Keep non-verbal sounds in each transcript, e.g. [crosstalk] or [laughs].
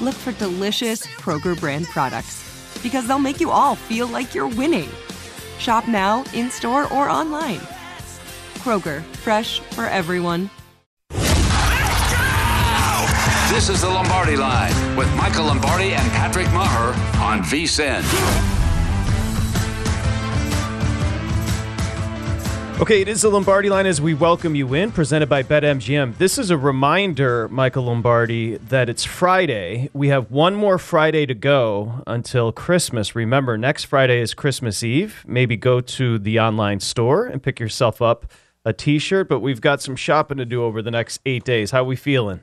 look for delicious Kroger brand products because they'll make you all feel like you're winning. Shop now, in store, or online. Kroger, fresh for everyone. This is the Lombardi Line with Michael Lombardi and Patrick Maher on VSIN. Okay, it is the Lombardi line as we welcome you in, presented by BetMGM. This is a reminder, Michael Lombardi, that it's Friday. We have one more Friday to go until Christmas. Remember, next Friday is Christmas Eve. Maybe go to the online store and pick yourself up a t shirt, but we've got some shopping to do over the next eight days. How are we feeling?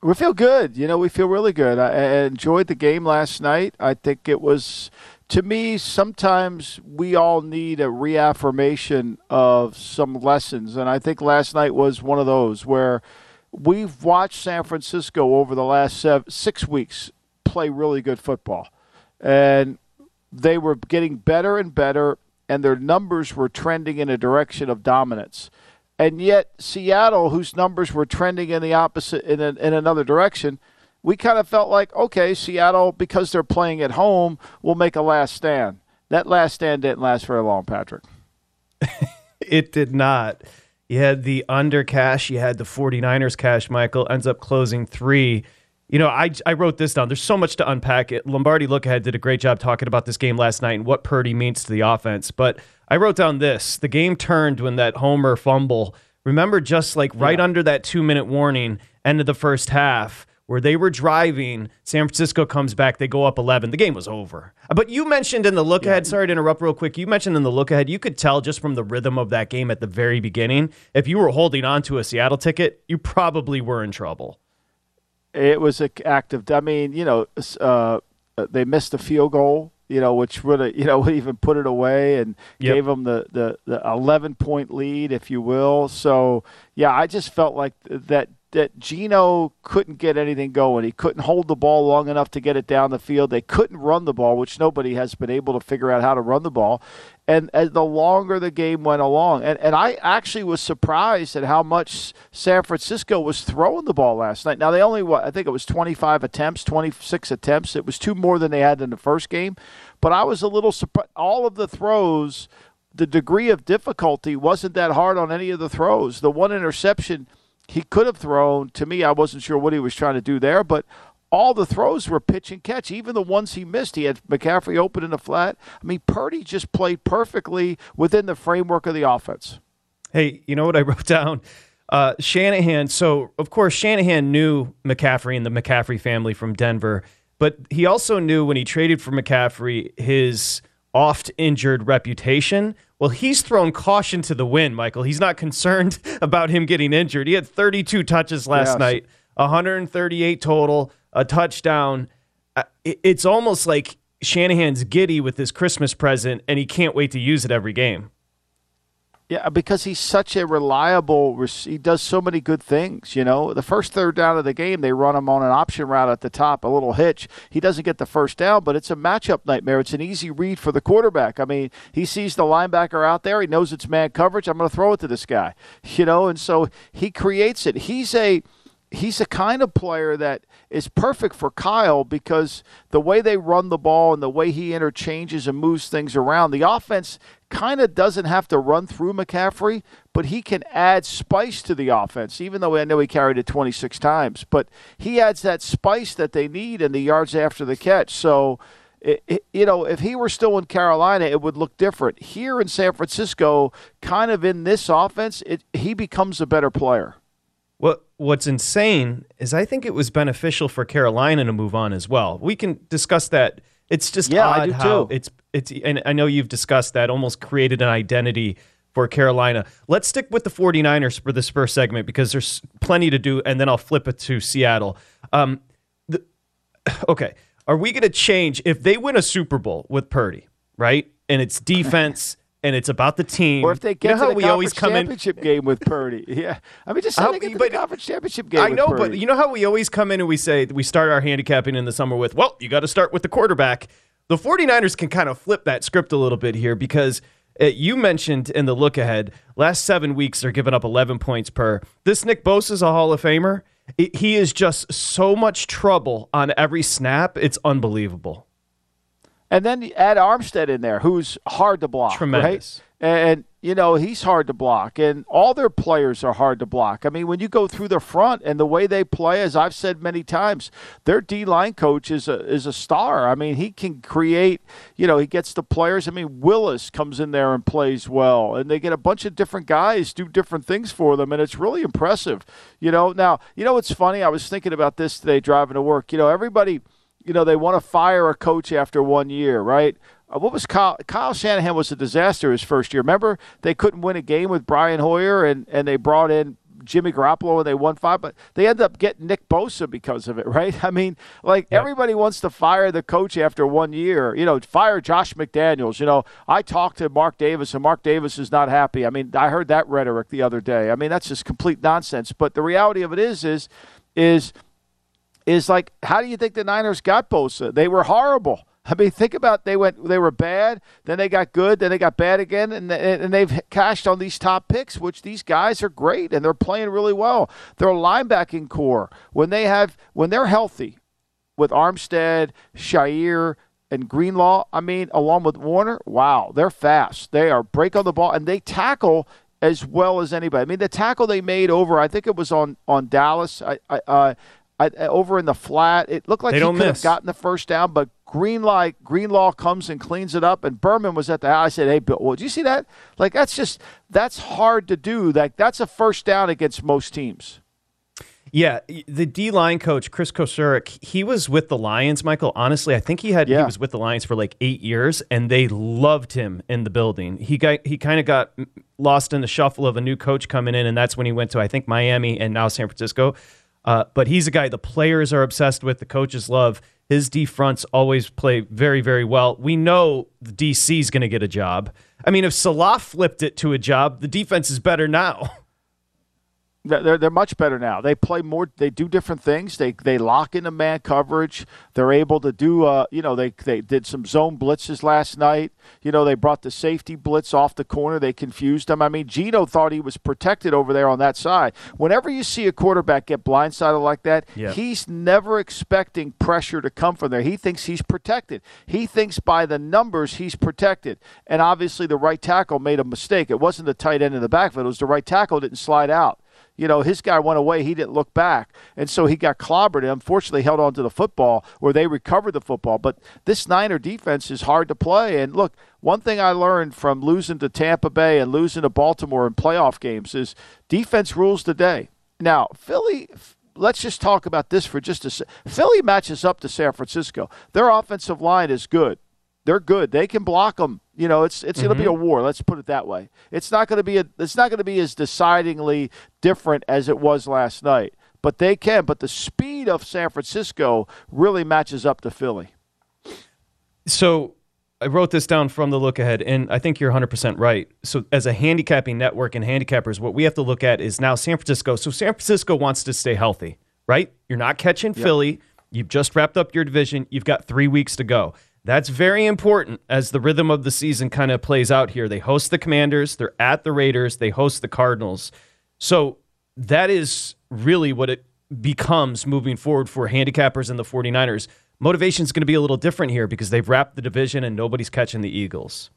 We feel good. You know, we feel really good. I, I enjoyed the game last night. I think it was to me, sometimes we all need a reaffirmation of some lessons. And I think last night was one of those where we've watched San Francisco over the last seven, six weeks play really good football. And they were getting better and better, and their numbers were trending in a direction of dominance. And yet, Seattle, whose numbers were trending in the opposite, in, in another direction, we kind of felt like, okay, Seattle, because they're playing at home, will make a last stand. That last stand didn't last very long, Patrick. [laughs] it did not. You had the under cash, you had the 49ers cash, Michael, ends up closing three. You know, I, I wrote this down. There's so much to unpack. It. Lombardi Look Ahead did a great job talking about this game last night and what Purdy means to the offense. But I wrote down this the game turned when that Homer fumble. Remember, just like right yeah. under that two minute warning, end of the first half where they were driving. San Francisco comes back. They go up 11. The game was over. But you mentioned in the look ahead, sorry to interrupt real quick. You mentioned in the look ahead, you could tell just from the rhythm of that game at the very beginning, if you were holding on to a Seattle ticket, you probably were in trouble. It was an active. I mean, you know, uh, they missed a field goal you know, which would have, you know, [laughs] even put it away and yep. gave them the, the, the 11 point lead, if you will. So, yeah, I just felt like that that Geno couldn't get anything going. He couldn't hold the ball long enough to get it down the field. They couldn't run the ball, which nobody has been able to figure out how to run the ball. And as the longer the game went along, and, and I actually was surprised at how much San Francisco was throwing the ball last night. Now they only what I think it was 25 attempts, 26 attempts. It was two more than they had in the first game, but I was a little surprised. All of the throws, the degree of difficulty wasn't that hard on any of the throws. The one interception he could have thrown. To me, I wasn't sure what he was trying to do there, but all the throws were pitch and catch. Even the ones he missed, he had McCaffrey open in the flat. I mean, Purdy just played perfectly within the framework of the offense. Hey, you know what I [laughs] wrote down? Uh, Shanahan. So, of course, Shanahan knew McCaffrey and the McCaffrey family from Denver, but he also knew when he traded for McCaffrey, his oft injured reputation. Well, he's thrown caution to the wind, Michael. He's not [laughs] concerned about him getting injured. He had 32 touches last yes. night, 138 total, a touchdown. Uh, it's almost like Shanahan's giddy with his Christmas present and he can't wait to use it every game. Yeah, because he's such a reliable. He does so many good things. You know, the first third down of the game, they run him on an option route at the top, a little hitch. He doesn't get the first down, but it's a matchup nightmare. It's an easy read for the quarterback. I mean, he sees the linebacker out there. He knows it's man coverage. I'm going to throw it to this guy. You know, and so he creates it. He's a he's a kind of player that is perfect for Kyle because the way they run the ball and the way he interchanges and moves things around, the offense kind of doesn't have to run through McCaffrey, but he can add spice to the offense, even though I know he carried it 26 times. But he adds that spice that they need in the yards after the catch. So, it, it, you know, if he were still in Carolina, it would look different. Here in San Francisco, kind of in this offense, it, he becomes a better player. What What's insane is I think it was beneficial for Carolina to move on as well. We can discuss that. It's just yeah, odd how too. it's it's and I know you've discussed that almost created an identity for Carolina. Let's stick with the 49ers for this first segment because there's plenty to do and then I'll flip it to Seattle. Um, the, [sighs] okay, are we going to change if they win a Super Bowl with Purdy, right? And it's defense [laughs] and it's about the team. Or if they get you know to the we always come championship in... game with Purdy. [laughs] Yeah. I mean, just how, they get to but, the conference championship game I know, but you know how we always come in and we say, we start our handicapping in the summer with, well, you got to start with the quarterback. The 49ers can kind of flip that script a little bit here because uh, you mentioned in the look ahead, last seven weeks they're giving up 11 points per. This Nick Bosa is a Hall of Famer. It, he is just so much trouble on every snap. It's unbelievable. And then add Armstead in there, who's hard to block. Tremendous. Right? And, you know, he's hard to block. And all their players are hard to block. I mean, when you go through the front and the way they play, as I've said many times, their D line coach is a, is a star. I mean, he can create, you know, he gets the players. I mean, Willis comes in there and plays well. And they get a bunch of different guys do different things for them. And it's really impressive. You know, now, you know, what's funny? I was thinking about this today driving to work. You know, everybody you know, they want to fire a coach after one year, right? Uh, what was Kyle, Kyle Shanahan was a disaster his first year. Remember, they couldn't win a game with Brian Hoyer, and, and they brought in Jimmy Garoppolo and they won five, but they end up getting Nick Bosa because of it, [laughs] right? I mean, like yep. everybody wants to fire the coach after one year. You know, fire Josh McDaniels. You know, I talked to Mark Davis, and Mark Davis is not happy. I mean, I heard that rhetoric the other day. I mean, that's just complete nonsense. But the reality of it is, is, is – is like, how do you think the Niners got Bosa? They were horrible. I mean, think about they went they were bad, then they got good, then they got bad again, and and they've cashed on these top picks, which these guys are great and they're playing really well. Their linebacking core when they have when they're healthy, with Armstead, Shaair, and Greenlaw, I mean, along with Warner, wow, they're fast. They are break on the ball and they tackle as well as anybody. I mean, the tackle they made over, I think it was on on Dallas. I, I uh, I, over in the flat. It looked like they he could miss. have gotten the first down, but Greenlaw Greenlaw comes and cleans it up. And Berman was at the house. I said, "Hey, Bill, well, did you see that? Like that's just that's hard to do. Like that's a first down against most teams." Yeah, the D line coach Kris Kocurek, he was with the Lions. Michael, honestly, I think he had yeah. he was with the Lions for like eight years, and they loved him in the building. He got he kind of got lost in the shuffle of a new coach coming in, and that's when he went to I think Miami and now San Francisco. Uh, but he's a guy the players are obsessed with, the coaches love. His D fronts always play very, very well. We know the DC is going to get a job. I mean, if Salah flipped it to a job, the defense is better now. [laughs] They're, they're much better now. They play more. They do different things. They they lock into man coverage. They're able to do. Uh, you know, they they did some zone blitzes last night. You know, they brought the safety blitz off the corner. They confused him. I mean, Geno thought he was protected over there on that side. Whenever you see a quarterback get blindsided like that, yeah. he's never expecting pressure to come from there. He thinks he's protected. He thinks by the numbers he's protected. And obviously, the right tackle made a mistake. It wasn't the tight end in the backfield. It was the right tackle didn't slide out you know, his guy went away. He didn't look back. And so he got clobbered and unfortunately held on to the football where they recovered the football. But this Niner defense is hard to play. And look, one thing I learned from losing to Tampa Bay and losing to Baltimore in playoff games is defense rules the day. Now, Philly let's just talk about this for just a second. Philly matches up to San Francisco. Their offensive line is good. they're good. They can block them. You know, it's it's mm-hmm. going to be a war. Let's put it that way. It's not going to be a, it's not going to be as decidingly different as it was last night. But they can. But the speed of San Francisco really matches up to Philly. So I wrote this down from the look ahead, and I think you're 100% right. So, as a handicapping network and handicappers, what we have to look at is now San Francisco. So, San Francisco wants to stay healthy, right? You're not catching yep. Philly. You've just wrapped up your division. You've got three weeks to go. That's very important as the rhythm of the season kind of plays out here. They host the Commanders, they're at the Raiders, they host the Cardinals. So, that is really what it becomes moving forward for handicappers and the 49ers motivation is going to be a little different here because they've wrapped the division and nobody's catching the Eagles.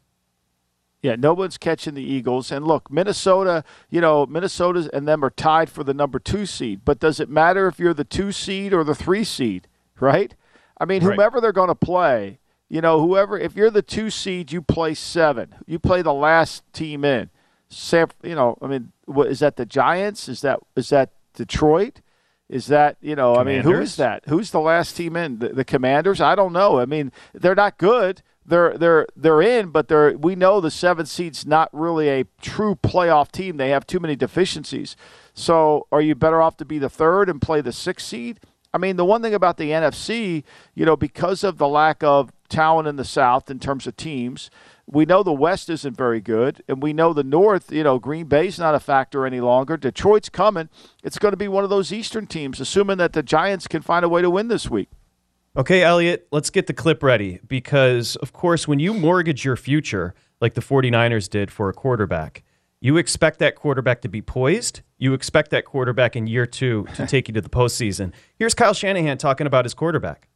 Yeah, no one's catching the Eagles. And look, Minnesota, you know, Minnesota and them are tied for the number two seed. But does it matter if you're the two seed or the three seed, right? I mean, right. whomever they're going to play, you know, whoever, if you're the two seed, you play seven. You play the last team in. San, you know, I mean, what, is that the Giants? Is that is that Detroit? Is that you know? Commanders? I mean, who is that? Who's the last team in? The, the, Commanders? I don't know. I mean, they're not good. They're they're they're in, but they're we know the seventh seed's not really a true playoff team. They have too many deficiencies. So, are you better off to be the third and play the sixth seed? I mean, the one thing about the NFC, you know, because of the lack of talent in the South in terms of teams, we know the West isn't very good, and we know the North, you know, Green Bay's not a factor any longer. Detroit's coming. It's going to be one of those Eastern teams, assuming that the Giants can find a way to win this week. Okay, Elliot, let's get the clip ready because, of course, when you mortgage your future like the 49ers did for a quarterback, you expect that quarterback to be poised. You expect that quarterback in year two to [laughs] take you to the postseason. Here's Kyle Shanahan talking about his quarterback.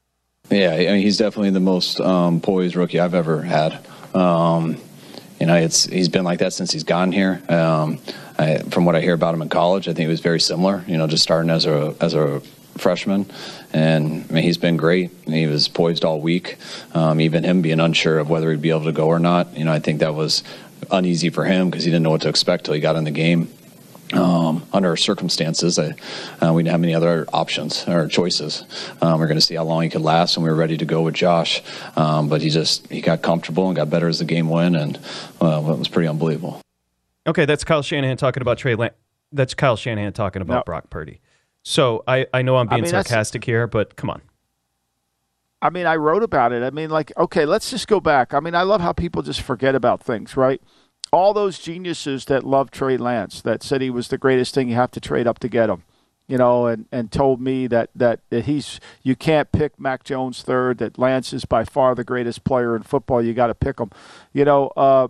Yeah, I mean, he's definitely the most um, poised rookie I've ever had. Um, you know, it's he's been like that since he's gotten here. Um, I, from what I hear about him in college, I think he was very similar. You know, just starting as a as a freshman, and I mean, he's been great. He was poised all week. Um, even him being unsure of whether he'd be able to go or not. You know, I think that was uneasy for him because he didn't know what to expect till he got in the game um, under our circumstances, uh, uh, we didn't have any other options or choices. Um, we are going to see how long he could last, and we were ready to go with Josh. Um, but he just he got comfortable and got better as the game went, and uh, it was pretty unbelievable. Okay, that's Kyle Shanahan talking about Trey. Lan- that's Kyle Shanahan talking about no. Brock Purdy. So I, I know I'm being I mean, sarcastic here, but come on. I mean, I wrote about it. I mean, like, okay, let's just go back. I mean, I love how people just forget about things, right? All those geniuses that loved Trey Lance, that said he was the greatest thing, you have to trade up to get him, you know, and, and told me that, that, that he's you can't pick Mac Jones third, that Lance is by far the greatest player in football. You got to pick him, you know. Uh,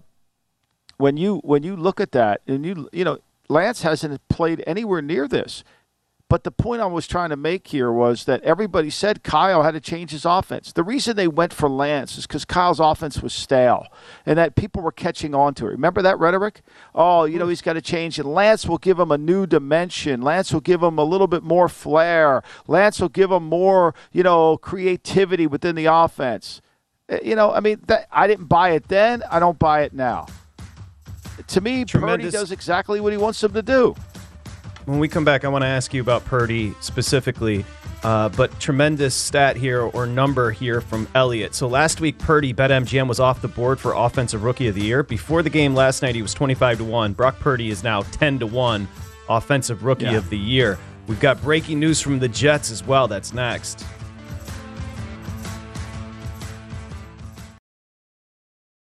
when you when you look at that, and you you know, Lance hasn't played anywhere near this. But the point I was trying to make here was that everybody said Kyle had to change his offense. The reason they went for Lance is because Kyle's offense was stale and that people were catching on to it. Remember that rhetoric? Oh, you know, he's got to change. And Lance will give him a new dimension. Lance will give him a little bit more flair. Lance will give him more, you know, creativity within the offense. Eh, you know, I mean, that, I didn't buy it then. I don't buy it now. To me, Tremendous. Purdy does exactly what he wants him to do. When we come back, I want to ask you about Purdy specifically, uh, but tremendous stat here or number here from Elliot. So last week, Purdy BetMGM was off the board for Offensive Rookie of the Year. Before the game last night, he was 25 to 1. Brock Purdy is now 10 to 1 Offensive Rookie yeah. of the Year. We've got breaking news from the Jets as well. That's next.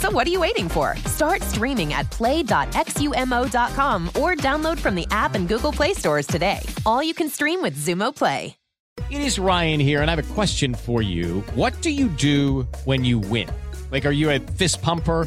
So what are you waiting for? Start streaming at play.xumo.com or download from the app and Google Play stores today. All you can stream with Xumo Play. It is Ryan here, and I have a question for you. What do you do when you win? Like, are you a fist pumper?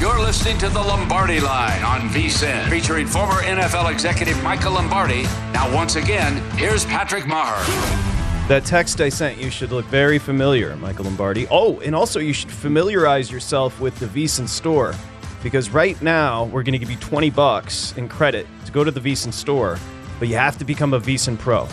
You're listening to the Lombardi Line on VSIN, featuring former NFL executive Michael Lombardi. Now, once again, here's Patrick Maher. That text I sent you should look very familiar, Michael Lombardi. Oh, and also you should familiarize yourself with the VSIN store because right now we're going to give you 20 bucks in credit to go to the VSIN store, but you have to become a VSIN Pro.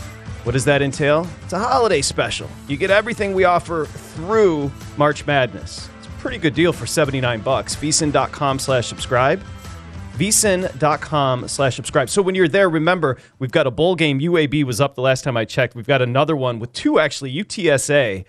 What does that entail? It's a holiday special. You get everything we offer through March Madness pretty good deal for 79 bucks. VSIN.com slash subscribe. VSIN.com slash subscribe. So when you're there, remember, we've got a bowl game. UAB was up the last time I checked. We've got another one with two, actually, UTSA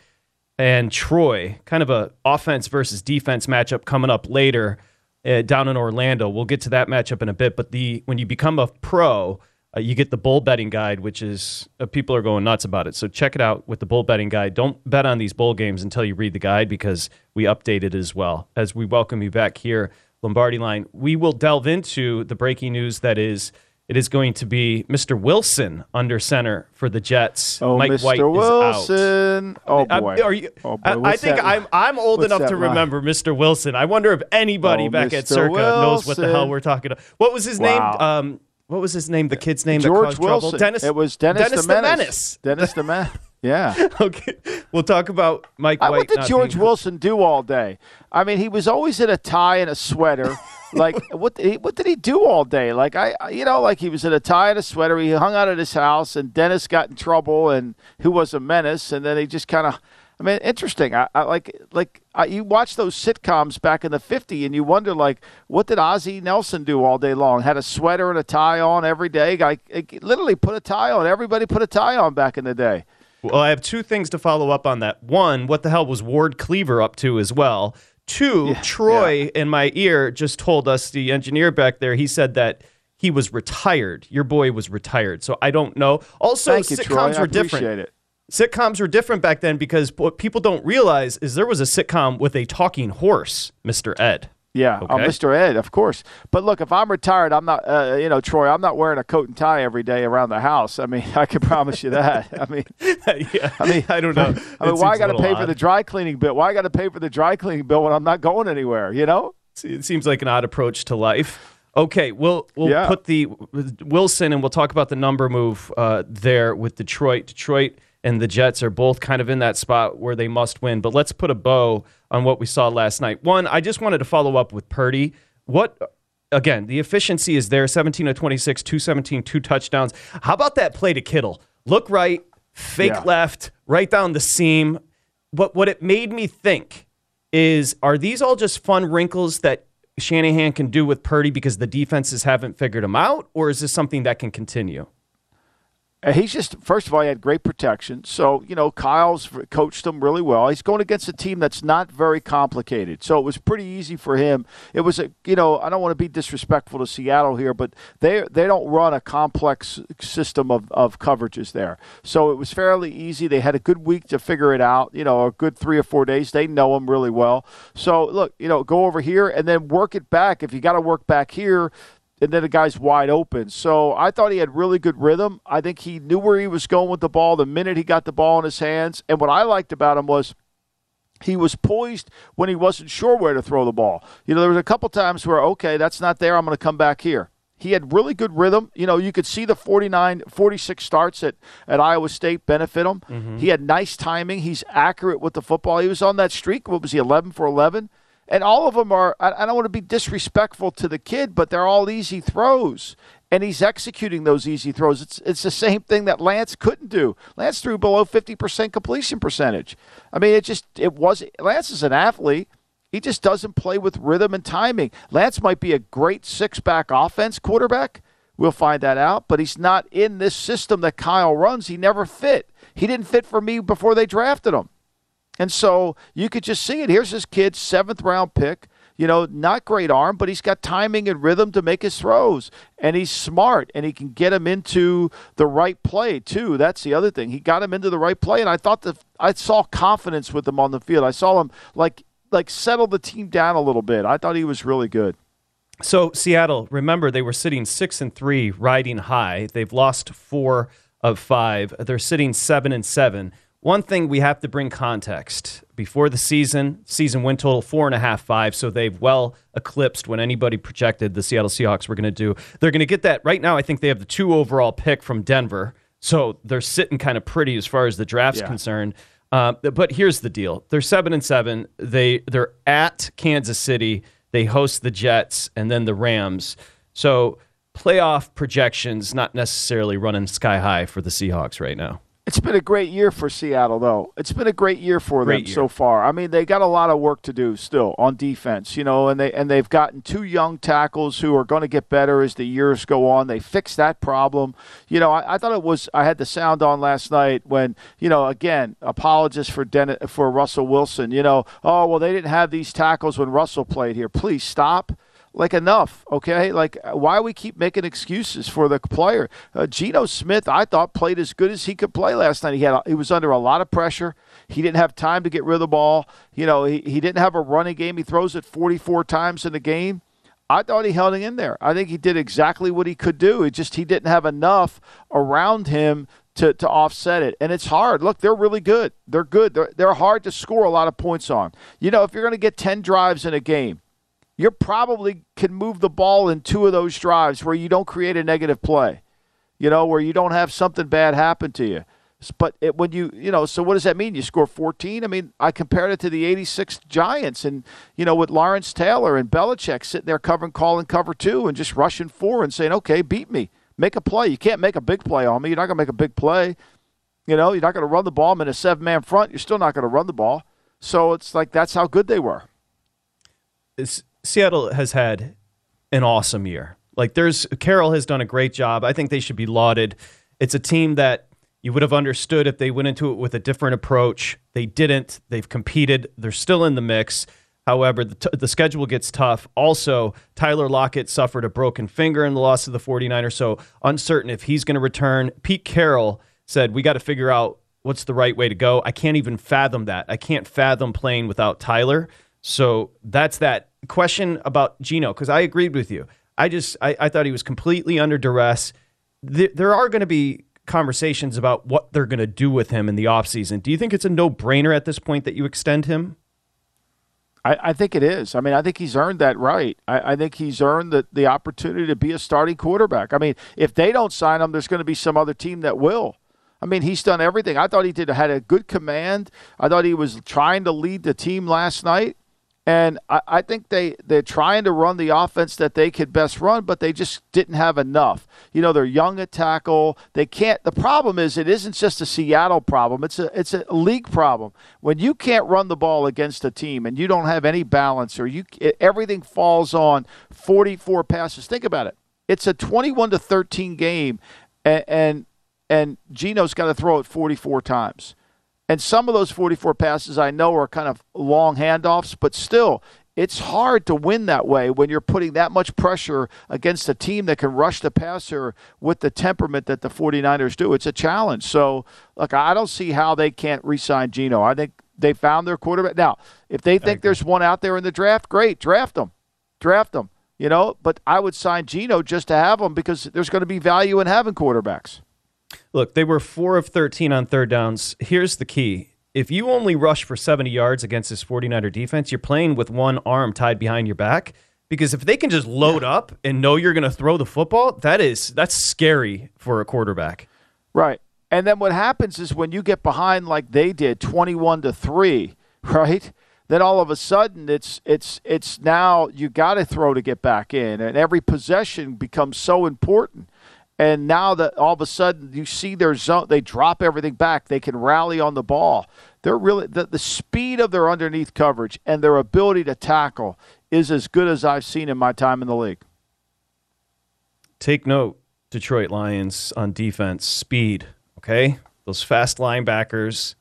and Troy. Kind of a offense versus defense matchup coming up later uh, down in Orlando. We'll get to that matchup in a bit. But the when you become a pro, uh, you get the bull betting guide, which is uh, people are going nuts about it. So check it out with the bull betting guide. Don't bet on these bowl games until you read the guide because we update it as well. As we welcome you back here, Lombardi Line, we will delve into the breaking news that is. It is going to be Mr. Wilson under center for the Jets. Oh, Mike Mr. White Wilson. Oh boy. are you- Oh, boy. I, I think I'm I'm old what's enough to line? remember Mr. Wilson. I wonder if anybody Oh, back at Mr. Circa knows what the hell we're talking about. What was his Wow. name? Um, what was his name? The kid's name George trouble. Wilson. Dennis. It was Dennis, Dennis the Menace. Dennis the Menace. Yeah. [laughs] okay, we'll talk about Mike I- White. what did George being- Wilson do all day? I mean, he was always in a tie and a sweater. [laughs] like what? Did he, what did he do all day? Like I, I- you know, like he was in a tie and a sweater. He hung out at his house, and Dennis got in trouble, and who was a menace, and then he just kind of. I mean, interesting. I, I like like I, you watch those sitcoms back in the '50s, and you wonder like, what did Ozzie Nelson do all day long? Had a sweater and a tie on every day. Guy eh, literally put a tie on. Everybody put a tie on back in the day. Well, I have two things to follow up on that. One, what the hell was Ward Cleaver up to as well? Two, Troy in my ear just told us the engineer back there. He said that he was retired. Your boy was retired. So I don't know. Also, Thank you, sitcoms. I were different. it. Sitcoms were different back then because what people don't realize is there was a sitcom with a talking horse, Mr. Ed. Yeah, uh, Okay. Mr. Ed, of course. But look, if I'm retired, I'm not, uh, you know, Troy, I'm not wearing a coat and tie every day around the house. I mean, [laughs] I can promise you that. I mean, [laughs] yeah, I mean, I don't know. [laughs] I It mean, why seems I got to pay for the dry cleaning bill? Why I got to pay for the dry cleaning bill when I'm not going anywhere? You know? It seems like an odd approach to life. Okay, we'll we'll Yeah. put the Wilson and we'll talk about the number move uh, there with Detroit. Detroit and the Jets are both kind of in that spot where they must win. But let's put a bow on what we saw last night. One, I just wanted to follow up with Purdy. What again? The efficiency is there. 17 to 26, 217, two touchdowns. How about that play to Kittle? Look right, fake Yeah. left, right down the seam. What what it made me think is are these all just fun wrinkles that Shanahan can do with Purdy because the defenses haven't figured him out, or is this something that can continue? He's just first of all, he had great protection. So you know, Kyle's coached him really well. He's going against a team that's not very complicated, so it was pretty easy for him. It was a you know, I don't want to be disrespectful to Seattle here, but they they don't run a complex system of of coverages there. So it was fairly easy. They had a good week to figure it out. You know, a good three or four days. They know him really well. So look, you know, go over here and then work it back. If you got to work back here and then the guy's wide open. So I thought he had really good rhythm. I think he knew where he was going with the ball the minute he got the ball in his hands. And what I liked about him was he was poised when he wasn't sure where to throw the ball. You know, there was a couple times where, okay, that's not there. I'm going to come back here. He had really good rhythm. You know, you could see the 49, 46 starts at, at Iowa State benefit him. Mm-hmm. He had nice timing. He's accurate with the football. He was on that streak. What was he, 11 for 11? And all of them are, I, don't want to be disrespectful to the kid, but they're all easy throws. And he's executing those easy throws. It's, it's the same thing that Lance couldn't do. Lance threw below 50% completion percentage. I mean, it just, it was, Lance is an athlete. He just doesn't play with rhythm and timing. Lance might be a great six back offense quarterback. We'll find that out. But he's not in this system that Kyle runs. He never fit. He didn't fit for me before they drafted him. And so you could just see it. Here's this kid, seventh round pick. You know, not great arm, but he's got timing and rhythm to make his throws. And he's smart and he can get him into the right play, too. That's the other thing. He got him into the right play. And I thought that I saw confidence with him on the field. I saw him like like settle the team down a little bit. I thought he was really good. So Seattle, remember they were sitting six and three, riding high. They've lost four of five. They're sitting seven and seven. One thing we have to bring context before the season, season win total four and a half, five. So they've well eclipsed when anybody projected the Seattle Seahawks were going to do. They're going to get that right now. I think they have the two overall pick from Denver. So they're sitting kind of pretty as far as the draft's Yeah. concerned. Uh, but here's the deal: they're seven and seven. They they're at Kansas City. They host the Jets and then the Rams. So playoff projections not necessarily running sky high for the Seahawks right now. It's been a great year for Seattle, though. It's been a great year for Great them year. so far. I mean, they got a lot of work to do still on defense, you know, and they and they've gotten two young tackles who are going to get better as the years go on. They fixed that problem. You know, I, I thought it was. I had the sound on last night when you know, again, apologists for Den- for Russell Wilson. You know, oh well, they didn't have these tackles when Russell played here. Please stop like enough okay like why we keep making excuses for the player uh, Geno Smith I thought played as good as he could play last night he had he was under a lot of pressure he didn't have time to get rid of the ball you know he, he didn't have a running game he throws it 44 times in the game I thought he held it in there I think he did exactly what he could do it just he didn't have enough around him to, to offset it. And it's hard. Look, they're really good. They're good. They're, they're hard to score a lot of points on. You know, if you're going to get 10 drives in a game, you probably can move the ball in two of those drives where you don't create a negative play, you know, where you don't have something bad happen to you. But it, when you, you know, so what does that mean? You score 14? I mean, I compared it to the 86 Giants and, you know, with Lawrence Taylor and Belichick sitting there covering, calling cover two and just rushing four and saying, okay, beat me. Make a play. You can't make a big play on me. You're not going to make a big play. You know, you're not going to run the ball. I'm in a seven man front. You're still not going to run the ball. So it's like that's how good they were. S- Seattle has had an awesome year. Like there's Carroll has done a great job. I think they should be lauded. It's a team that you would have understood if they went into it with a different approach. They didn't. They've competed. They're still in the mix. However, the, t- the schedule gets tough. Also, Tyler Lockett suffered a broken finger in the loss of the 49ers, so uncertain if he's going to return. Pete Carroll said, We got to figure out what's the right way to go. I can't even fathom that. I can't fathom playing without Tyler. So that's that question about Geno, because I agreed with you. I just I, I thought he was completely under duress. Th- there are going to be conversations about what they're going to do with him in the offseason. Do you think it's a no brainer at this point that you extend him? I, I think it is. I mean, I think he's earned that right. I, I think he's earned the, the opportunity to be a starting quarterback. I mean, if they don't sign him, there's going to be some other team that will. I mean, he's done everything. I thought he did had a good command. I thought he was trying to lead the team last night. And I, I think they, they're trying to run the offense that they could best run, but they just didn't have enough. You know, they're young at tackle. They can't. The problem is, it isn't just a Seattle problem. It's a it's a league problem. When you can't run the ball against a team and you don't have any balance, or you everything falls on 44 passes. Think about it. It's a 21 to 13 game, and and, and Geno's got to throw it 44 times. And some of those 44 passes I know are kind of long handoffs, but still, it's hard to win that way when you're putting that much pressure against a team that can rush the passer with the temperament that the 49ers do. It's a challenge. So, look, I don't see how they can't re sign Geno. I think they found their quarterback. Now, if they think there's one out there in the draft, great, draft them. Draft them. You know, but I would sign Geno just to have him because there's going to be value in having quarterbacks. Look, they were four of 13 on third downs. Here's the key. If you only rush for 70 yards against this 49er defense, you're playing with one arm tied behind your back. because if they can just load yeah. up and know you're going to throw the football, that is that's scary for a quarterback. Right. And then what happens is when you get behind like they did, 21 to 3, [laughs] right? Then all of a sudden it's it's it's now you got to throw to get back in and every possession becomes so important. And now that all of a sudden you see their zone, they drop everything back. They can rally on the ball. They're really the, the speed of their underneath coverage and their ability to tackle is as good as I've seen in my time in the league. Take note, Detroit Lions on defense, speed. Okay, those fast linebackers,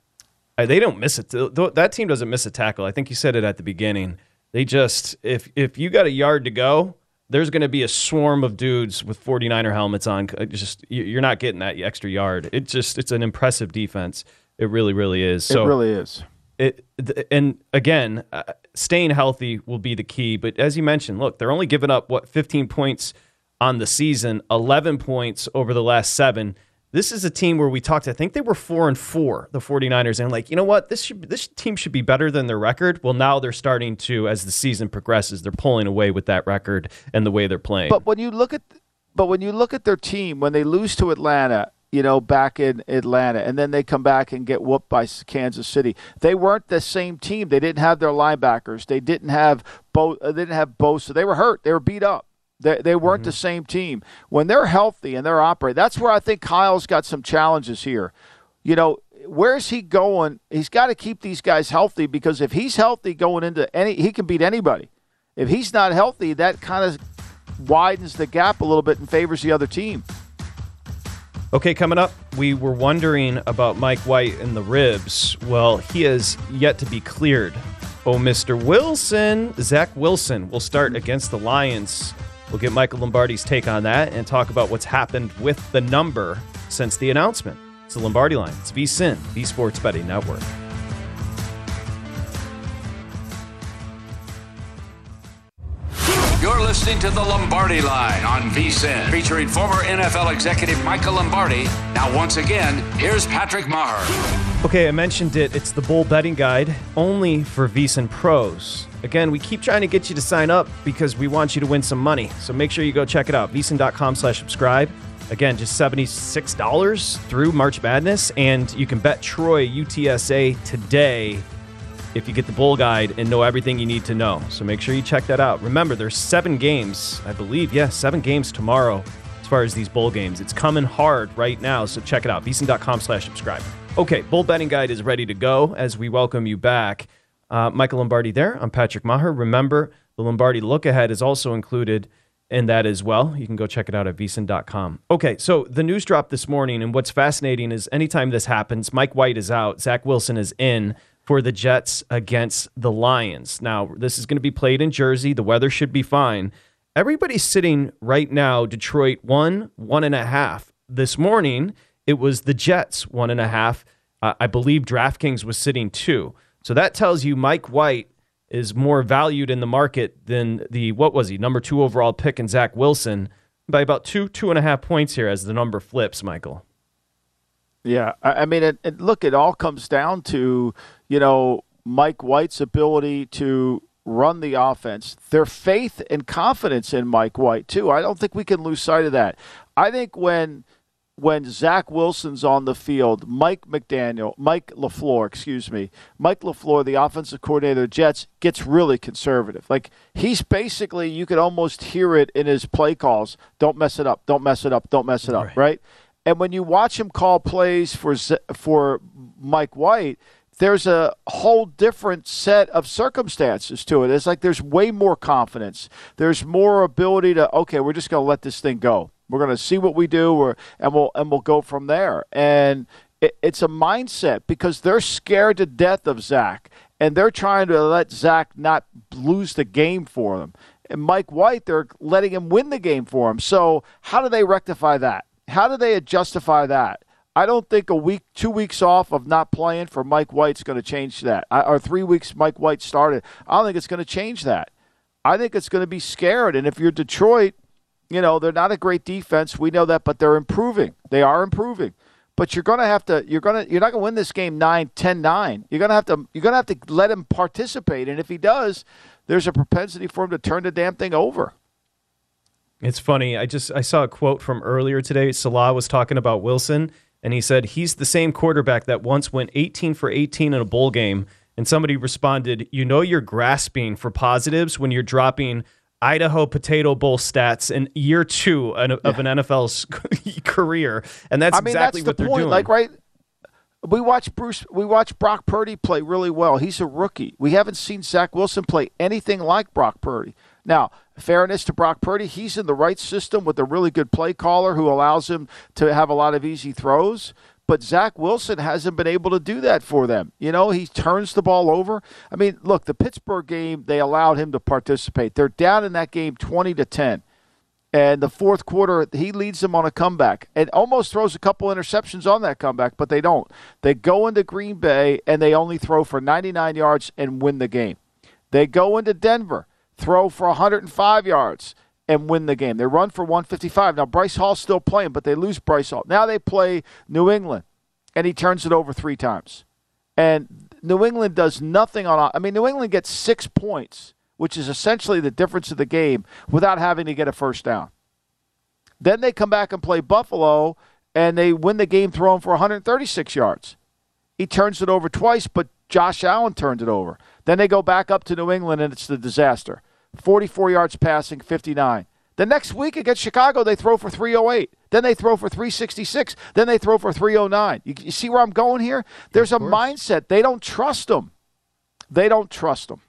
uh, they don't miss it. That team doesn't miss a tackle. I think you said it at the beginning. They just if if you got a yard to go, there's going to be a swarm of dudes with 49er helmets on. Uh, just you're not getting that extra yard. It just it's an impressive defense. It really, really is. So it really is. It and again, uh, staying healthy will be the key. But as you mentioned, look, they're only giving up what 15 points on the season, 11 points over the last seven. This is a team where we talked. I think they were four and four, the 49ers, and like you know what, this should this team should be better than their record. Well, now they're starting to, as the season progresses, they're pulling away with that record and the way they're playing. But when you look at, but when you look at their team, when they lose to Atlanta, you know, back in Atlanta, and then they come back and get whooped by Kansas City. They weren't the same team. They didn't have their linebackers. They didn't have both. Uh, they didn't have both. So they were hurt. They were beat up. They, they weren't mm-hmm. the same team. When they're healthy and they're operating, that's where I think Kyle's got some challenges here. You know, where's he going? He's got to keep these guys healthy because if he's healthy going into any, he can beat anybody. If he's not healthy, that kind of widens the gap a little bit and favors the other team. Okay, coming up, we were wondering about Mike White and the ribs. Well, he has yet to be cleared. Oh, Mr. Wilson, Zach Wilson will start against the Lions. We'll get Michael Lombardi's take on that and talk about what's happened with the number since the announcement. It's the Lombardi line. It's VSIN, the Sports Betting Network. You're listening to the Lombardi Line on VSIN, featuring former NFL executive Michael Lombardi. Now, once again, here's Patrick Maher. Okay, I mentioned it. It's the bull betting guide only for VSIN pros. Again, we keep trying to get you to sign up because we want you to win some money. So make sure you go check it out. VSIN.com slash subscribe. Again, just $76 through March Madness. And you can bet Troy UTSA today if you get the bowl guide and know everything you need to know. So make sure you check that out. Remember, there's seven games, I believe. Yeah, seven games tomorrow as far as these bowl games. It's coming hard right now, so check it out. VSIN.com slash subscribe. Okay, bowl betting guide is ready to go as we welcome you back. Uh, Michael Lombardi there. I'm Patrick Maher. Remember, the Lombardi look ahead is also included in that as well. You can go check it out at vsin.com. Okay, so the news dropped this morning, and what's fascinating is anytime this happens, Mike White is out, Zach Wilson is in for the Jets against the Lions. Now, this is going to be played in Jersey. The weather should be fine. Everybody's sitting right now, Detroit one, one and a half. This morning, it was the Jets one and a half. Uh, I believe DraftKings was sitting two. So that tells you Mike White is more valued in the market than the, what was he, number two overall pick in Zach Wilson by about two, two and a half points here as the number flips, Michael. Yeah, I mean, it, it, look, it all comes down to you know Mike White's ability to run the offense, their faith and confidence in Mike White too. I don't think we can lose sight of that. I think when when Zach Wilson's on the field, Mike McDaniel, Mike LaFleur, excuse me, Mike LaFleur, the offensive coordinator of the Jets, gets really conservative. Like he's basically, you could almost hear it in his play calls. Don't mess it up. Don't mess it up. Don't mess it up. Right. right? And when you watch him call plays for for Mike White, there's a whole different set of circumstances to it. It's like there's way more confidence. There's more ability to okay, we're just going to let this thing go. We're going to see what we do, and we'll and we'll go from there. And it, it's a mindset because they're scared to death of Zach, and they're trying to let Zach not lose the game for them. And Mike White, they're letting him win the game for him. So how do they rectify that? How do they justify that? I don't think a week, two weeks off of not playing for Mike White's going to change that. or three weeks Mike White started. I don't think it's going to change that. I think it's going to be scared. And if you're Detroit, you know, they're not a great defense. We know that, but they're improving. They are improving. but you're going to have to you're going to you're not going to win this game 9 10 9 you're going to have to you're going to have to let him participate and if he does there's a propensity for him to turn the damn thing over it's funny i just i saw a quote from earlier today salah was talking about wilson and he said he's the same quarterback that once went 18 for 18 in a bowl game and somebody responded you know you're grasping for positives when you're dropping Idaho Potato Bowl stats in year two of an NFL's [laughs] career, and that's I mean, exactly that's what the they're point. doing. Like, right? We watch Bruce. We watch Brock Purdy play really well. He's a rookie. We haven't seen Zach Wilson play anything like Brock Purdy. Now, fairness to Brock Purdy, he's in the right system with a really good play caller who allows him to have a lot of easy throws. But Zach Wilson hasn't been able to do that for them. You know, he turns the ball over. I mean, look, the Pittsburgh game, they allowed him to participate. They're down in that game 20 to 10. And the fourth quarter, he leads them on a comeback and almost throws a couple interceptions on that comeback, but they don't. They go into Green Bay and they only throw for 99 yards and win the game. They go into Denver, throw for 105 yards and win the game. They run for 155. Now Bryce Hall's still playing, but they lose Bryce Hall. Now they play New England, and he turns it over three times. And New England does nothing on. I mean, New England gets six points, which is essentially the difference of the game, without having to get a first down. Then they come back and play Buffalo, and they win the game throwing for 136 yards. He turns it over twice, but Josh Allen turned it over. Then they go back up to New England, and it's the disaster. 44 yards passing, 59. The next week against Chicago, they throw for 308. Then they throw for 366. Then they throw for 309. You, you see where I'm going here? There's a mindset. They don't trust them. They don't trust them.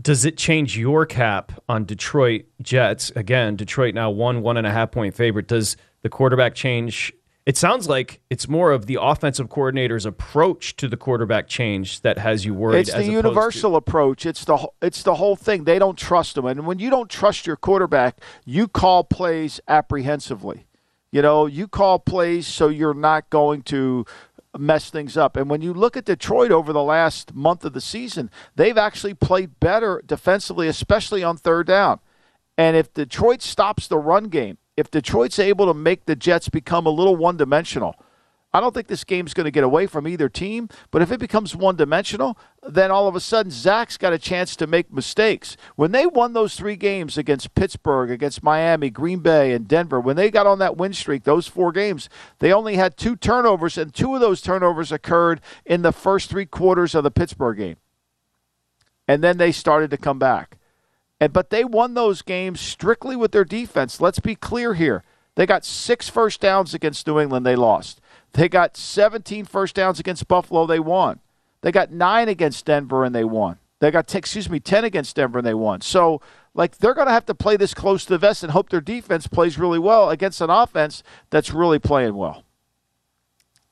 Does it change your cap on Detroit Jets? Again, Detroit now one, one and a half point favorite. Does the quarterback change it sounds like it's more of the offensive coordinator's approach to the quarterback change that has you worried. It's the universal to- approach. It's the it's the whole thing. They don't trust him, and when you don't trust your quarterback, you call plays apprehensively. You know, you call plays so you're not going to mess things up. And when you look at Detroit over the last month of the season, they've actually played better defensively, especially on third down. And if Detroit stops the run game, if Detroit's able to make the Jets become a little one dimensional, I don't think this game's going to get away from either team. But if it becomes one dimensional, then all of a sudden Zach's got a chance to make mistakes. When they won those three games against Pittsburgh, against Miami, Green Bay, and Denver, when they got on that win streak, those four games, they only had two turnovers, and two of those turnovers occurred in the first three quarters of the Pittsburgh game. And then they started to come back. And but they won those games strictly with their defense. Let's be clear here. They got six first downs against New England, they lost. They got 17 first downs against Buffalo, they won. They got nine against Denver and they won. They got excuse me, 10 against Denver and they won. So like they're going to have to play this close to the vest and hope their defense plays really well against an offense that's really playing well.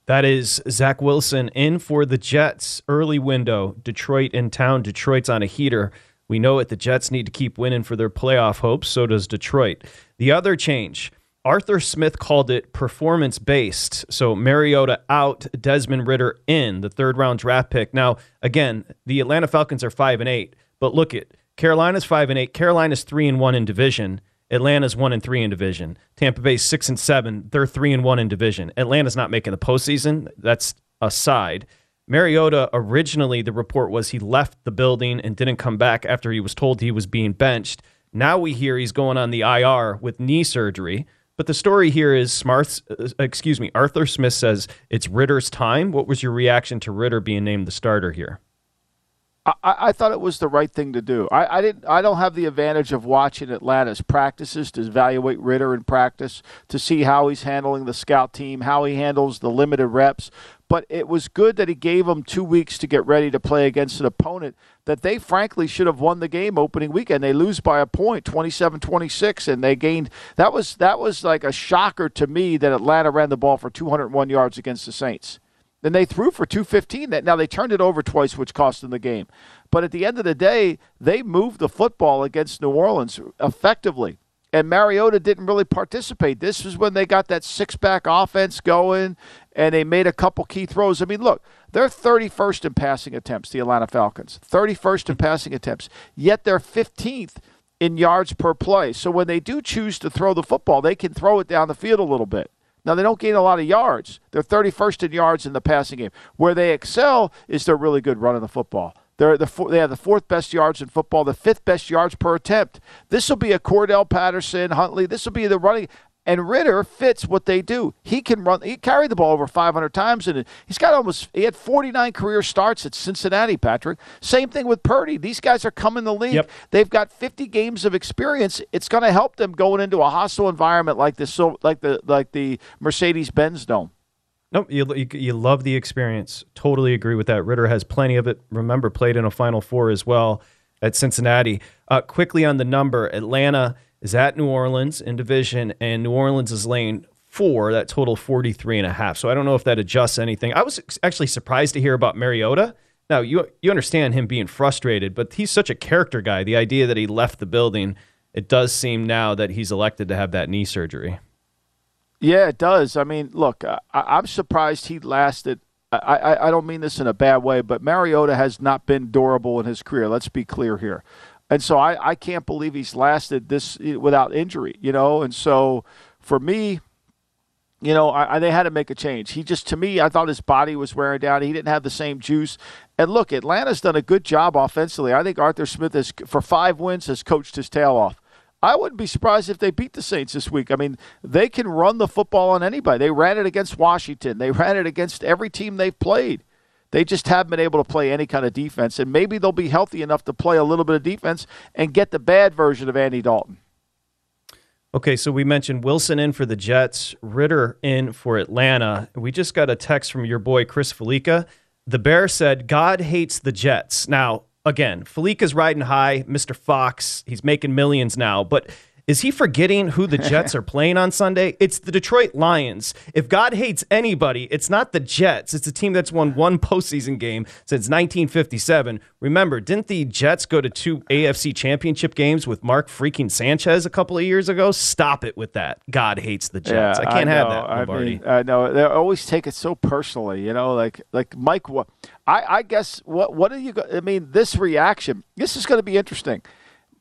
That is Zach Wilson in for the Jets. Early window. Detroit in town. Detroit's on a heater. We know it. The Jets need to keep winning for their playoff hopes. So does Detroit. The other change Arthur Smith called it performance based. So Mariota out, Desmond Ridder in, the third round draft pick. Now, again, the Atlanta Falcons are 5 and 8, but look at Carolina's 5 and 8. Carolina's 3 and 1 in division. Atlanta's 1 and 3 in division. Tampa Bay's 6 and 7. They're 3 and 1 in division. Atlanta's not making the postseason. That's aside. Mariota originally the report was he left the building and didn't come back after he was told he was being benched. Now we hear he's going on the IR with knee surgery. But the story here is Smart, uh, excuse me, Arthur Smith says it's Ridder's time. What was your reaction to Ridder being named the starter here? I, I thought it was the right thing to do. I, I didn't. I don't have the advantage of watching Atlanta's practices to evaluate Ridder in practice to see how he's handling the scout team, how he handles the limited reps. But it was good that he gave them two weeks to get ready to play against an opponent that they frankly should have won the game opening weekend. They lose by a point, 27-26, and they gained. That was that was like a shocker to me that Atlanta ran the ball for 201 yards against the Saints. Then they threw for 215. That now they turned it over twice, which cost them the game. But at the end of the day, they moved the football against New Orleans effectively. And Mariota didn't really participate. This was when they got that six back offense going and they made a couple key throws. I mean, look, they're 31st in passing attempts, the Atlanta Falcons. 31st in mm-hmm. passing attempts. Yet they're 15th in yards per play. So when they do choose to throw the football, they can throw it down the field a little bit. Now, they don't gain a lot of yards. They're 31st in yards in the passing game. Where they excel is they're really good running the football. They're the they have the fourth best yards in football, the fifth best yards per attempt. This will be a Cordarrelle Patterson, Huntley. This will be the running. And Ridder fits what they do. He can run. He carried the ball over 500 times, and he's got almost. He had 49 career starts at Cincinnati. Patrick. Same thing with Purdy. These guys are coming the league. Yep. They've got 50 games of experience. It's going to help them going into a hostile environment like this, so like the like the Mercedes Benz Dome. Nope, you, you, you love the experience. Totally agree with that. Ridder has plenty of it. Remember, played in a Final Four as well at Cincinnati. Uh, quickly on the number, Atlanta is at New Orleans in division, and New Orleans is laying four, that total 43 and a half. So I don't know if that adjusts anything. I was actually surprised to hear about Mariota. Now, you, you understand him being frustrated, but he's such a character guy. The idea that he left the building, it does seem now that he's elected to have that knee surgery. Yeah, it does. I mean, look, I, am surprised he lasted. I, I, I don't mean this in a bad way, but Mariota has not been durable in his career. Let's be clear here. And so I, I can't believe he's lasted this eh, without injury, you know. And so for me, you know, I, I, they had to make a change. He just, to me, I thought his body was wearing down. He didn't have the same juice. And look, Atlanta's done a good job offensively. I think Arthur Smith has, for five wins, has coached his tail off. I wouldn't be surprised if they beat the Saints this week. I mean, they can run the football on anybody. They ran it against Washington. They [laughs] ran it against every team they've played. They just haven't been able to play any kind of defense, and maybe they'll be healthy enough to play a little bit of defense and get the bad version of Andy Dalton. Okay, so we mentioned Wilson in for the Jets, Ridder in for Atlanta. We just got a text from your boy Chris Fallica. The Bear said, God hates the Jets. Now, again, Fallica's riding high, Mr. Fox. He's making millions now, but is he forgetting who the Jets are [laughs] playing on Sunday? It's the Detroit Lions. If God hates anybody, it's not the Jets. It's a team that's won one postseason game since 1957. Remember, didn't the Jets go to two AFC championship games with Mark freaking Sanchez a couple of years ago? Stop it with that. God hates the Jets. Yeah, I can't I have that. Lombardi. I mean, I know they always take it so personally. You know, like like Mike. I I guess what what are you? I mean, this reaction. This is going to be interesting.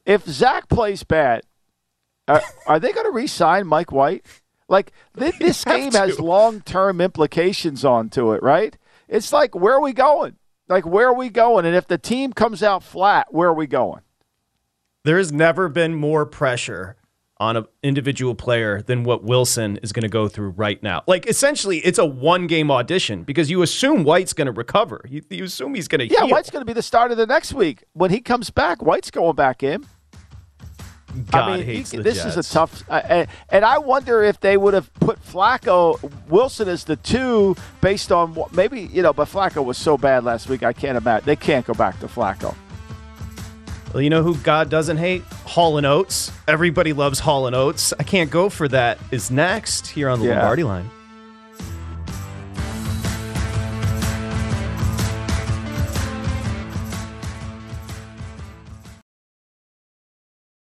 If Zach plays bad are, are they going to re-sign Mike White? Like [laughs] this, this game to. has long-term implications onto it, right? It's like where are we going? Like where are we going? And if the team comes out flat, where are we going? There has never been more pressure on an individual player than what Wilson is going to go through right now. Like essentially, it's a one-game audition because you assume White's going to recover. You, you assume he's going to. Yeah, heal. White's going to be the starter the next week when he comes back. White's going back in. God I mean, hates the this Jets. is a tough, uh, and I wonder if they would have put Flacco Wilson as the two based on what maybe you know. But Flacco was so bad last week, I can't imagine they can't go back to Flacco. Well, you know who God doesn't hate? Hall and Oates. Everybody loves Hall and Oates. I can't go for that. Is next here on the yeah. Lombardi line.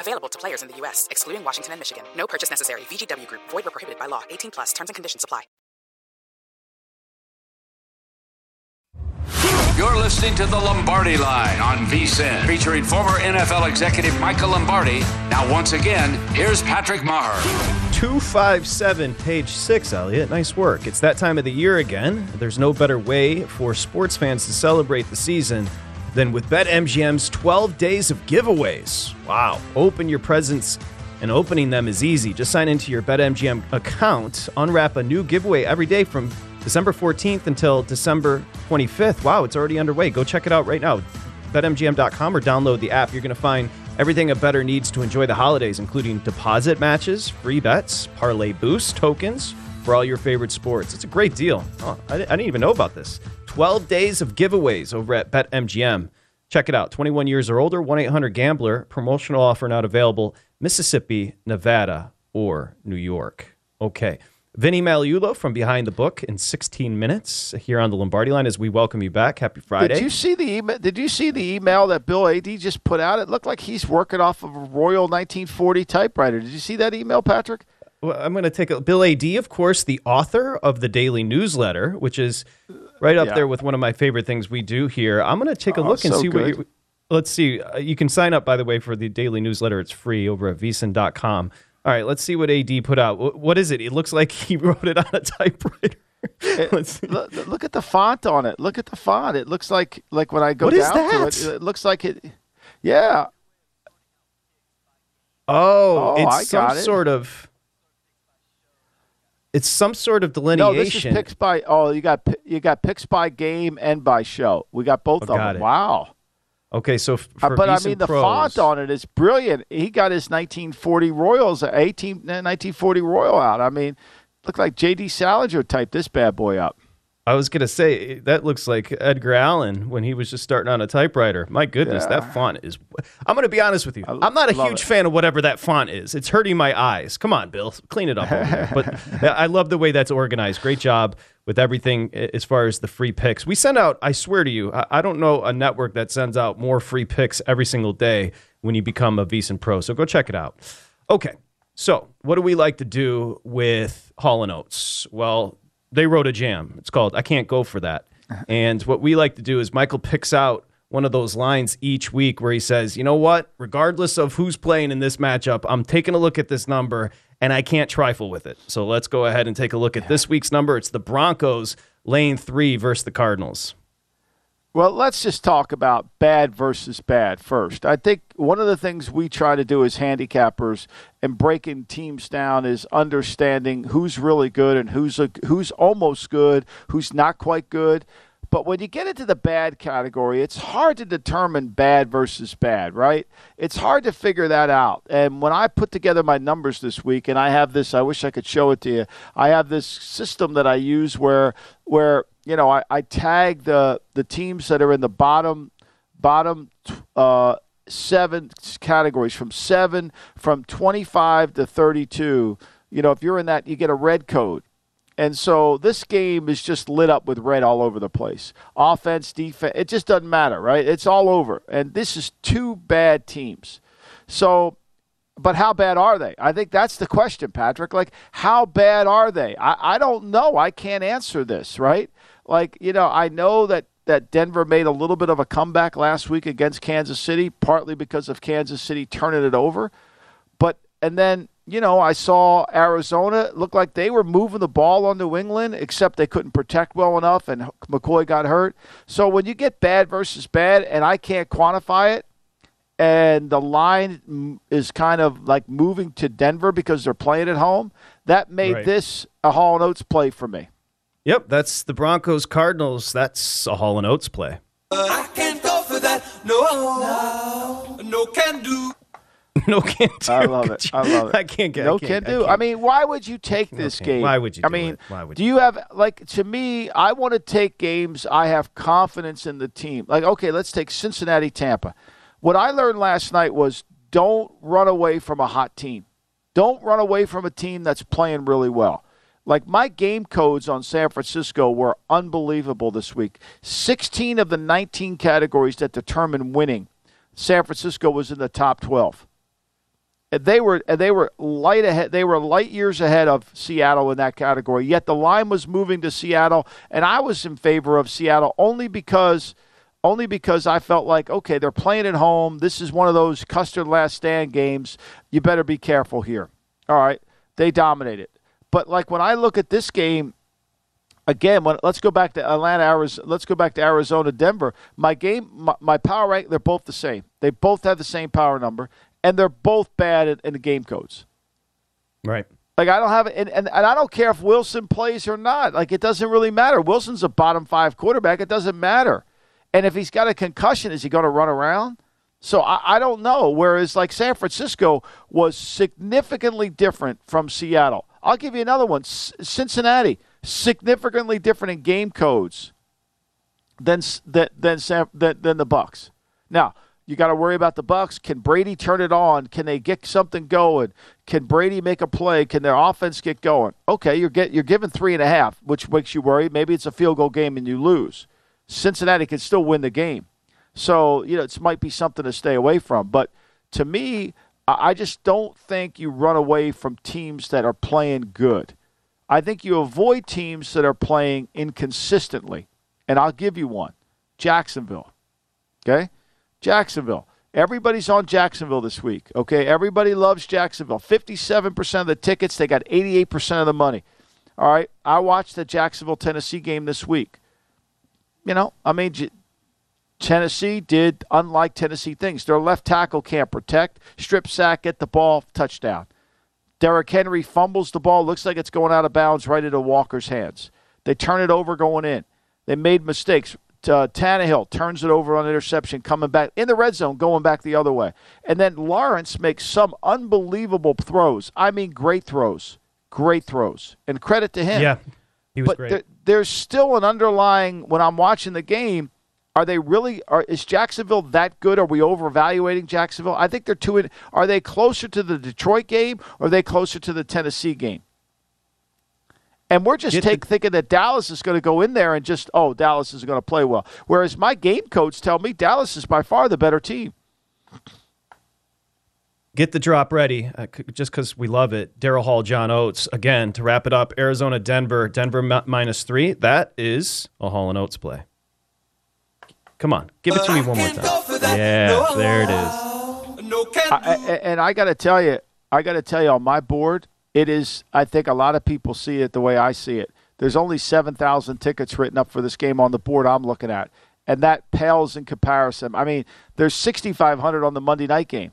Available to players in the U.S., excluding Washington and Michigan. No purchase necessary. VGW Group, void or prohibited by law. 18 plus terms and conditions apply. You're listening to the Lombardi Line on VSIN, featuring former NFL executive Michael Lombardi. Now, once again, here's Patrick Meagher. 257, page six, Elliot. Nice work. It's that time of the year again. There's no better way for sports fans to celebrate the season than with BetMGM's 12 days of giveaways. Wow. Open your presents, and opening them is easy. Just sign into your BetMGM account, unwrap a new giveaway every day from December 14th until December 25th. Wow, it's already underway. Go check it out right now. BetMGM.com or download the app. You're going to find everything a better needs to enjoy the holidays, including deposit matches, free bets, parlay boost, tokens for all your favorite sports. It's a great deal. Oh, I didn't even know about this. 12 days of giveaways over at BetMGM. Check it out. 21 years or older, 1 800 Gambler. Promotional offer not available. Mississippi, Nevada, or New York. Okay. Vinny Magliulo from Behind the Book in 16 minutes here on the Lombardi line as we welcome you back. Happy Friday. Did you see the email? Did you see the email that Bill Adee just put out? It looked like he's working off of a Royal 1940 typewriter. Did you see that email, Patrick? Well, I'm going to take a Bill Adee, of course, the author of the daily newsletter, which is right up Yeah. there with one of my favorite things we do here. I'm going to take a Oh, look and so see what good. you. Let's see. Uh, You can sign up, by the way, for the daily newsletter. It's free over at vsin.com. All right, let's see what Adee put out. Wh- What is it? It looks like he [laughs] wrote it on a typewriter. [laughs] Let's see. Look, look at the font on it. Look at the font. It looks like like when I go What is down to it, it looks like it. Yeah. Oh, Oh, it's I some got it. sort of. It's some sort of delineation. No, this is picks by. Oh, you got you got picks by game and by show. We got both Oh, of them. it. Wow. okay, so f- Uh, but I mean, the pros, font on it is brilliant. He got his 1940 Royals, uh, 18, 1940 Royal out. I mean, looked like J.D. Salinger typed this bad boy up. I was gonna say that looks like Edgar Allan when he was just starting on a typewriter. My goodness, Yeah. that font is. I'm gonna be honest with you. I'm not a huge it. fan of whatever that font is. It's hurting my eyes. Come on, Bill, clean it up. But [laughs] I love the way that's organized. Great job with everything as far as the free picks. We send out. I swear to you, I, I don't know a network that sends out more free picks every single day when you become a VSiN Pro. So go check it out. Okay. So, what do we like to do with Hall and Oates? Well, they wrote a jam. It's called I Can't Go For That. Uh-huh. And what we like to do is Michael picks out one of those lines each week where he says, you know what? Regardless of who's playing in this matchup, I'm taking a look at this number and I can't trifle with it. So let's go ahead and take a look at this week's number. It's the Broncos lane three versus the Cardinals. Well, let's just talk about bad versus bad first. I think one of the things we try to do as handicappers and breaking teams down is understanding who's really good and who's a, who's almost good, who's not quite good. But when you get into the bad category, it's hard to determine bad versus bad, right? It's hard to figure that out. And when I put together my numbers this week, and I have this, I wish I could show it to you. I have this system that I use where where you know I, I tag the the teams that are in the bottom bottom uh, seven categories from seven from 25 to 32 you know if you're in that you get a red code and so this game is just lit up with red all over the place. Offense, defense, it just doesn't matter, right? It's all over. And this is two bad teams. So, but how bad are they? I think that's the question, Patrick. Like, how bad are they? I, I don't know. I can't answer this, right? Like, you know, I know that that Denver made a little bit of a comeback last week against Kansas City, partly because of Kansas City turning it over. But and then you know I saw Arizona it looked like they were moving the ball on New England, except they couldn't protect well enough, and McCoy got hurt. So when you get bad versus bad, and I can't quantify it, and the line is kind of like moving to Denver because they're playing at home, that made Right. this a Hall and Oates play for me. Yep, that's the Broncos Cardinals. That's a Hall and Oates play. I can't go for that. No, no, no can do. [laughs] no can do. I love it. I love [laughs] it. I can't get. No I can can't, do. I, mean, why would you take this can. game? Why would you I do mean, it? Why would you do you have like to me? I want to take games. I have confidence in the team. Like, okay, let's take Cincinnati, Tampa. What I learned last night was don't run away from a hot team. Don't run away from a team that's playing really well. Like my game codes on San Francisco were unbelievable this week. 16 of the 19 categories that determine winning, San Francisco was in the top 12. And they were and they were light ahead. They were light years ahead of Seattle in that category. Yet the line was moving to Seattle, and I was in favor of Seattle only because only because I felt like, okay, they're playing at home. This is one of those Custer's last stand games. You better be careful here. All right. They dominated. But like when I look at this game, again, when, let's go back to Atlanta, Arizona. Let's go back to Arizona, Denver. My game, my, my power rank, they're both the same. They both have the same power number, and they're both bad in, in the game codes. Right. Like I don't have it, and, and, and I don't care if Wilson plays or not. Like it doesn't really matter. Wilson's a bottom five quarterback. It doesn't matter. And if he's got a concussion, is he going to run around? So I, I, don't know. Whereas like San Francisco was significantly different from Seattle. I'll give you another one. Cincinnati significantly different in game codes than than than San, than, than the Bucks. Now you got to worry about the Bucks. Can Brady turn it on? Can they get something going? Can Brady make a play? Can their offense get going? Okay, you're get you're given three and a half, which makes you worry. Maybe it's a field goal game and you lose. Cincinnati can still win the game. So, you know, it might be something to stay away from. But to me, I just don't think you run away from teams that are playing good. I think you avoid teams that are playing inconsistently. And I'll give you one Jacksonville. Okay? Jacksonville. Everybody's on Jacksonville this week. Okay? Everybody loves Jacksonville. 57% of the tickets, they got 88% of the money. All right? I watched the Jacksonville Tennessee game this week. You know, I mean, Tennessee did unlike Tennessee things. Their left tackle can't protect, strip sack, get the ball, touchdown. Derrick Henry fumbles the ball, looks like it's going out of bounds right into Walker's hands. They turn it over going in. They made mistakes. Uh, Tannehill turns it over on interception, coming back in the red zone, going back the other way. And then Lawrence makes some unbelievable throws. I mean, great throws. Great throws. And credit to him. Yeah, he was but great. There, there's still an underlying, when I'm watching the game, are they really? Are, is Jacksonville that good? Are we overvaluating Jacksonville? I think they're too. Are they closer to the Detroit game or are they closer to the Tennessee game? And we're just take, the, thinking that Dallas is going to go in there and just oh Dallas is going to play well. Whereas my game coach tell me Dallas is by far the better team. Get the drop ready, uh, just because we love it. Daryl Hall, John Oates again to wrap it up. Arizona, Denver, Denver m- minus three. That is a Hall and Oates play. Come on, give it to me one more time. Yeah, there it is. I, and I got to tell you, I got to tell you, on my board, it is. I think a lot of people see it the way I see it. There's only seven thousand tickets written up for this game on the board I'm looking at, and that pales in comparison. I mean, there's 6,500 on the Monday night game.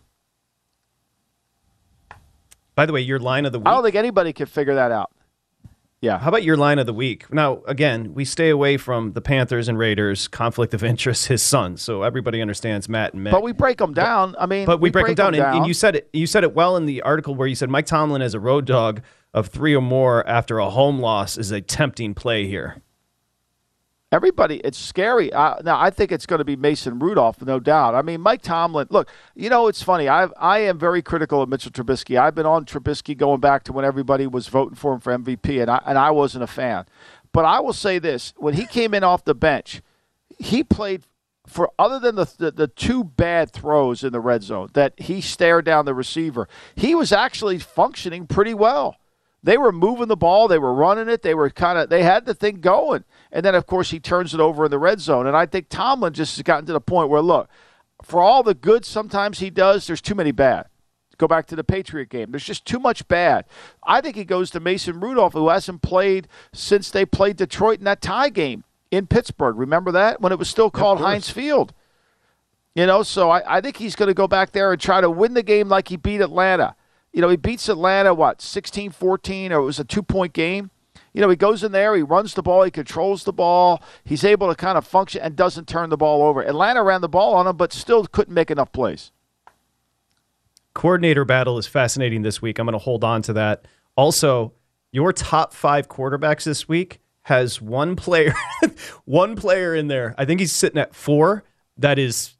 By the way, your line of the week. I don't think anybody can figure that out. Yeah. How about your line of the week? Now, again, we stay away from the Panthers and Raiders conflict of interest. His son, so everybody understands Matt and Mick. But we break them down. I mean, but we, we break, break, them, down, them and, down. And, you said it. You said it well in the article where you said Mike Tomlin as a road dog of three or more after a home loss is a tempting play here. Everybody, it's scary. Uh, now, I think it's going to be Mason Rudolph, no doubt. I mean, Mike Tomlin. Look, you know, it's funny. I I am very critical of Mitchell Trubisky. I've been on Trubisky going back to when everybody was voting for him for MVP, and I and I wasn't a fan. But I will say this: when he came in off the bench, he played for other than the, the, the two bad throws in the red zone that he stared down the receiver. He was actually functioning pretty well. They were moving the ball, they were running it, they were kind of they had the thing going. And then of course he turns it over in the red zone. And I think Tomlin just has gotten to the point where look, for all the good sometimes he does, there's too many bad. Go back to the Patriot game. There's just too much bad. I think he goes to Mason Rudolph, who hasn't played since they played Detroit in that tie game in Pittsburgh. Remember that? When it was still called Heinz Field. You know, so I, I think he's going to go back there and try to win the game like he beat Atlanta. You know, he beats Atlanta, what, 16 14, or it was a two point game. You know, he goes in there, he runs the ball, he controls the ball, he's able to kind of function and doesn't turn the ball over. Atlanta ran the ball on him, but still couldn't make enough plays. coordinator battle is fascinating this week. I'm going to hold on to that. Also, your top five quarterbacks this week has one player, [laughs] one player in there. I think he's sitting at four. That is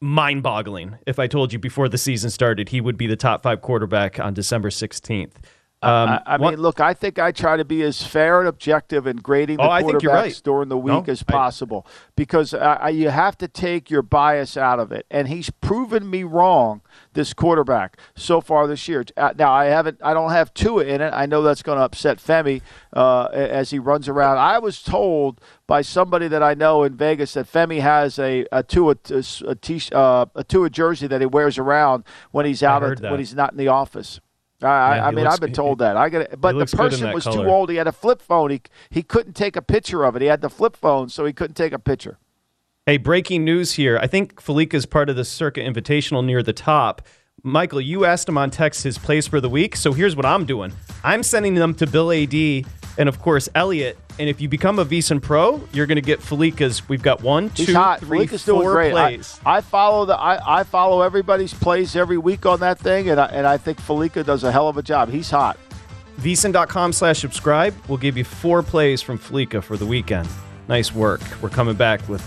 mind boggling. If I told you before the season started, he would be the top five quarterback on December 16th. Um, I, I mean, look, I think I try to be as fair and objective in grading the oh, quarterbacks right. during the week no, as possible because I, you have to take your bias out of it. And he's proven me wrong, this quarterback, so far this year. Uh, now, I haven't, I don't have Tua in it. I know that's going to upset Femi uh, as he runs around. I was told by somebody that I know in Vegas that Femi has a a Tua a, a, t- uh, a Tua jersey that he wears around when he's out of, when he's not in the office. I, yeah, I mean, looks, I've been told that. I got, but the person was color. too old. He had a flip phone. He he couldn't take a picture of it. He had the flip phone, so he couldn't take a picture. Hey, breaking news here. I think Fallica is part of the Circa Invitational near the top. Michael, you asked him on text his plays for the week, so here's what I'm doing. I'm sending them to Bill Adee and of course Elliot. And if you become a VSiN Pro, you're going to get Fallica's. We've got one, two, hot. three, great. plays. I, I, follow the I, I follow everybody's plays every week on that thing, and I, and I think Fallica does a hell of a job. He's hot. VSiN.com slash subscribe. We'll give you four plays from Fallica for the weekend. Nice work. We're coming back with,